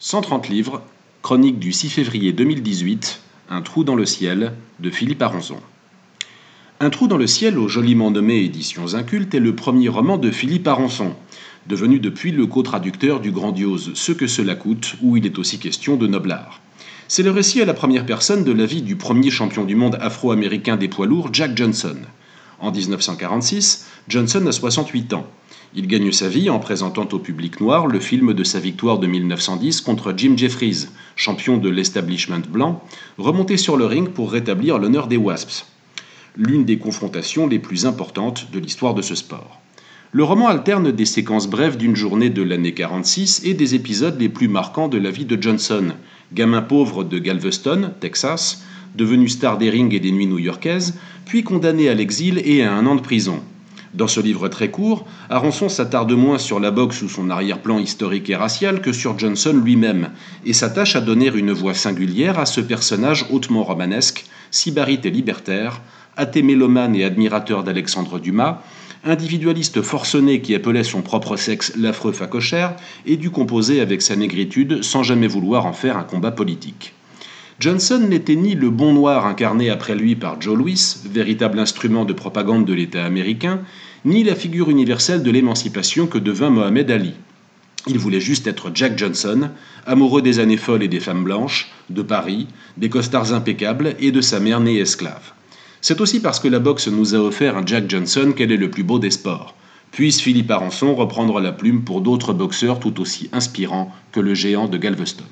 130 livres, chronique du 6 février 2018, Un trou dans le ciel, de Philippe Aronson. Un trou dans le ciel, au joliment nommé Éditions Incultes, est le premier roman de Philippe Aronson, devenu depuis le co-traducteur du grandiose Ce que cela coûte, où il est aussi question de noblard. C'est le récit à la première personne de la vie du premier champion du monde afro-américain des poids lourds, Jack Johnson. En 1946, Johnson a 68 ans. Il gagne sa vie en présentant au public noir le film de sa victoire de 1910 contre Jim Jeffries, champion de l'establishment blanc, remonté sur le ring pour rétablir l'honneur des Wasps. L'une des confrontations les plus importantes de l'histoire de ce sport. Le roman alterne des séquences brèves d'une journée de l'année 46 et des épisodes les plus marquants de la vie de Johnson, gamin pauvre de Galveston, Texas, devenu star des rings et des nuits new-yorkaises, puis condamné à l'exil et à un an de prison. Dans ce livre très court, Aronson s'attarde moins sur la boxe ou son arrière-plan historique et racial que sur Johnson lui-même, et s'attache à donner une voix singulière à ce personnage hautement romanesque, sybarite et libertaire, athée mélomane et admirateur d'Alexandre Dumas, individualiste forcené qui appelait son propre sexe l'affreux facochère, et dut composer avec sa négritude sans jamais vouloir en faire un combat politique. Johnson n'était ni le bon noir incarné après lui par Joe Louis, véritable instrument de propagande de l'État américain, ni la figure universelle de l'émancipation que devint Mohamed Ali. Il voulait juste être Jack Johnson, amoureux des années folles et des femmes blanches, de Paris, des costards impeccables et de sa mère née esclave. C'est aussi parce que la boxe nous a offert un Jack Johnson qu'elle est le plus beau des sports. Puisse Philippe Arançon reprendre la plume pour d'autres boxeurs tout aussi inspirants que le géant de Galveston.